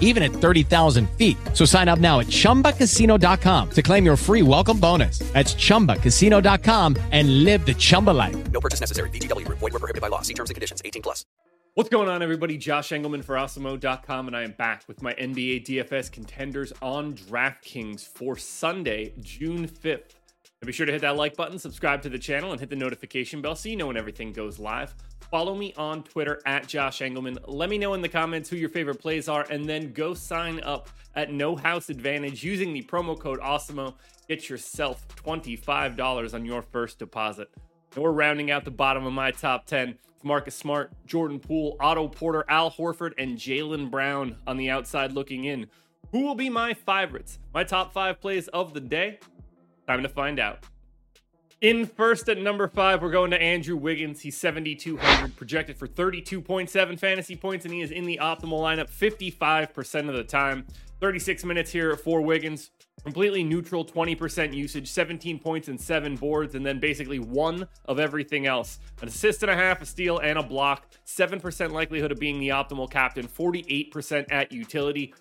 even at 30,000 feet. So sign up now at ChumbaCasino.com to claim your free welcome bonus. That's ChumbaCasino.com and live the Chumba life. No purchase necessary. VGW. Void were prohibited by law. See terms and conditions. 18 plus. What's going on, everybody? Josh Engleman for Awesemo.com, and I am back with my NBA DFS contenders on DraftKings for Sunday, June 5th. And be sure to hit that like button, subscribe to the channel, and hit the notification bell so you know when everything goes live. Follow me on Twitter at Josh Engleman. Let me know in the comments who your favorite plays are, and then go sign up at No House Advantage using the promo code AWESEMO. Get yourself $25 on your first deposit. And we're rounding out the bottom of my top 10. Marcus Smart, Jordan Poole, Otto Porter, Al Horford, and Jaylen Brown on the outside looking in. Who will be my favorites? My top five plays of the day? Time to find out. In first at number five, we're going to Andrew Wiggins. He's 7,200, projected for 32.7 fantasy points, and he is in the optimal lineup 55% of the time. 36 minutes here for Wiggins. Completely neutral, 20% usage, 17 points and seven boards, and then basically one of everything else. An assist and a half, a steal, and a block. 7% likelihood of being the optimal captain, 48% at utility.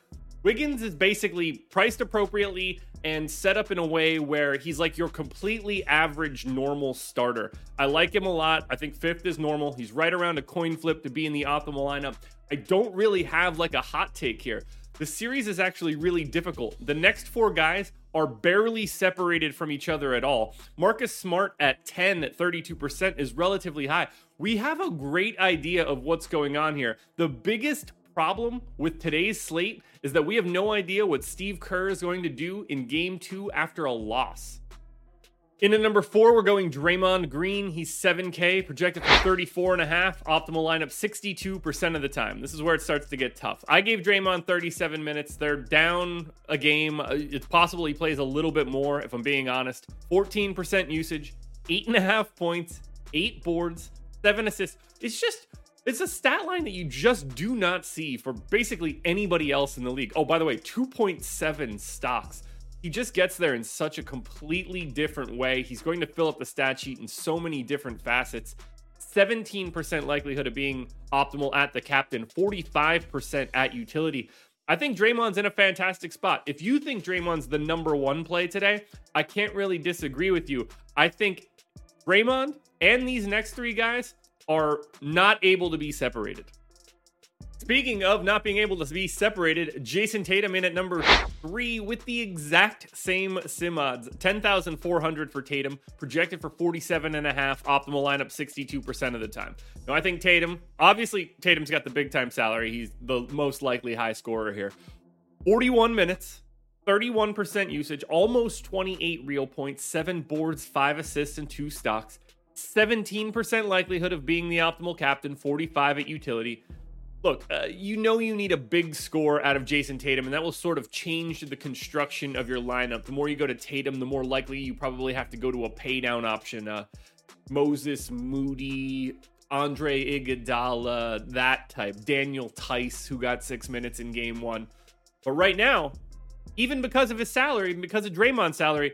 Wiggins is basically priced appropriately and set up in a way where he's like your completely average normal starter. I like him a lot. I think fifth is normal. He's right around a coin flip to be in the optimal lineup. I don't really have like a hot take here. The series is actually really difficult. The next four guys are barely separated from each other at all. Marcus Smart at 10 at 32% is relatively high. We have a great idea of what's going on here. The biggest problem with today's slate is that we have no idea what Steve Kerr is going to do in game two after a loss. In at number four, we're going Draymond Green. He's 7K, projected for 34 and a half, optimal lineup 62% of the time. This is where it starts to get tough. I gave Draymond 37 minutes. They're down a game. Uh, it's possible he plays a little bit more, if I'm being honest. 14% usage, eight and a half points, eight boards, seven assists. It's just it's a stat line that you just do not see for basically anybody else in the league. Oh, by the way, 2.7 stocks he just gets there in such a completely different way. He's going to fill up the stat sheet in so many different facets. 17% likelihood of being optimal at the captain, 45% at utility. I think Draymond's in a fantastic spot. If you think Draymond's the number one play today, I can't really disagree with you. I think Draymond and these next three guys are not able to be separated. Speaking of not being able to be separated, Jayson Tatum in at number three with the exact same sim odds 10,400 for Tatum, projected for 47 and a half, optimal lineup 62% of the time. Now, I think Tatum, obviously, Tatum's got the big time salary. He's the most likely high scorer here. 41 minutes, 31% usage, almost 28 real points, seven boards, five assists, and two stocks. 17% likelihood of being the optimal captain, 45 at utility look, uh, you know you need a big score out of Jayson Tatum, and that will sort of change the construction of your lineup. The more you go to Tatum, the more likely you probably have to go to a pay down option. Uh, Moses Moody, Andre Iguodala, that type. Daniel Theis, who got six minutes in game one. But right now, even because of his salary, because of Draymond's salary,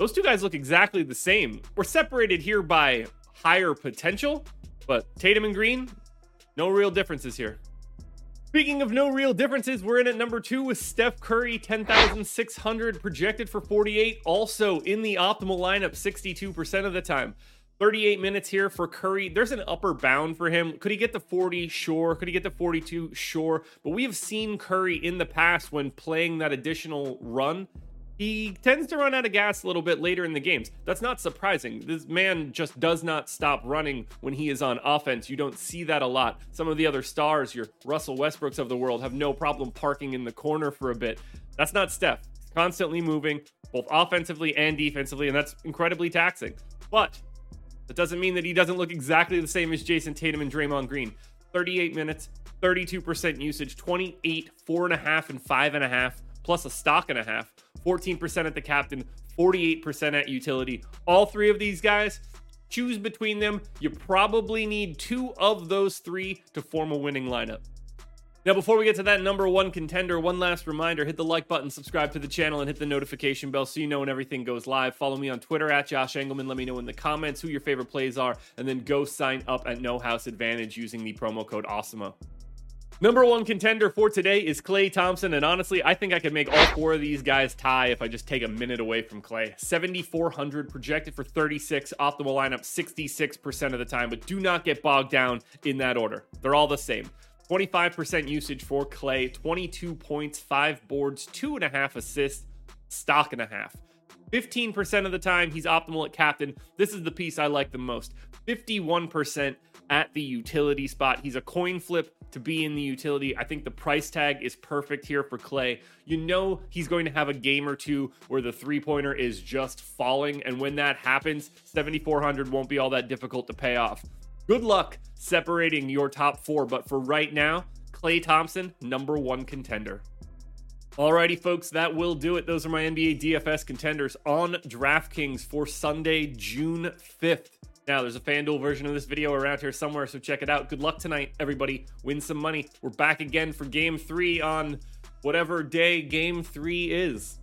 those two guys look exactly the same. We're separated here by higher potential, but Tatum and Green, no real differences here. Speaking of no real differences, we're in at number two with Steph Curry, 10,600, projected for 48. Also in the optimal lineup, 62% of the time. 38 minutes here for Curry. There's an upper bound for him. Could he get to 40? Sure. Could he get to 42? Sure. But we have seen Curry in the past when playing that additional run he tends to run out of gas a little bit later in the games. That's not surprising. This man just does not stop running when he is on offense. You don't see that a lot. Some of the other stars, your Russell Westbrooks of the world, have no problem parking in the corner for a bit. That's not Steph. Constantly moving, both offensively and defensively, and that's incredibly taxing. But that doesn't mean that he doesn't look exactly the same as Jayson Tatum and Draymond Green. 38 minutes, 32% usage, 28, 4.5, and 5.5, plus a stock and a half. 14% at the captain, 48% at utility. All three of these guys, choose between them. You probably need two of those three to form a winning lineup. Now, before we get to that number one contender, one last reminder hit the like button, subscribe to the channel, and hit the notification bell so you know when everything goes live. Follow me on Twitter at Josh Engleman. Let me know in the comments who your favorite plays are, and then go sign up at No House Advantage using the promo code AWESEMO. Number one contender for today is Klay Thompson, and honestly, I think I could make all four of these guys tie if I just take a minute away from Klay. 7,400 projected for 36, optimal lineup 66% of the time, but do not get bogged down in that order. They're all the same. 25% usage for Klay, 22 points, 5 boards, 2.5 assists, stock and a half. 15% of the time, he's optimal at captain. This is the piece I like the most. 51% at the utility spot. He's a coin flip to be in the utility. I think the price tag is perfect here for Klay. You know he's going to have a game or two where the three pointer is just falling. And when that happens, 7,400 won't be all that difficult to pay off. Good luck separating your top four. But for right now, Klay Thompson, number one contender. Alrighty, folks, that will do it. Those are my NBA DFS contenders on DraftKings for Sunday, June 5th. Now, there's a FanDuel version of this video around here somewhere, so check it out. Good luck tonight, everybody. Win some money. We're back again for game three on whatever day game three is.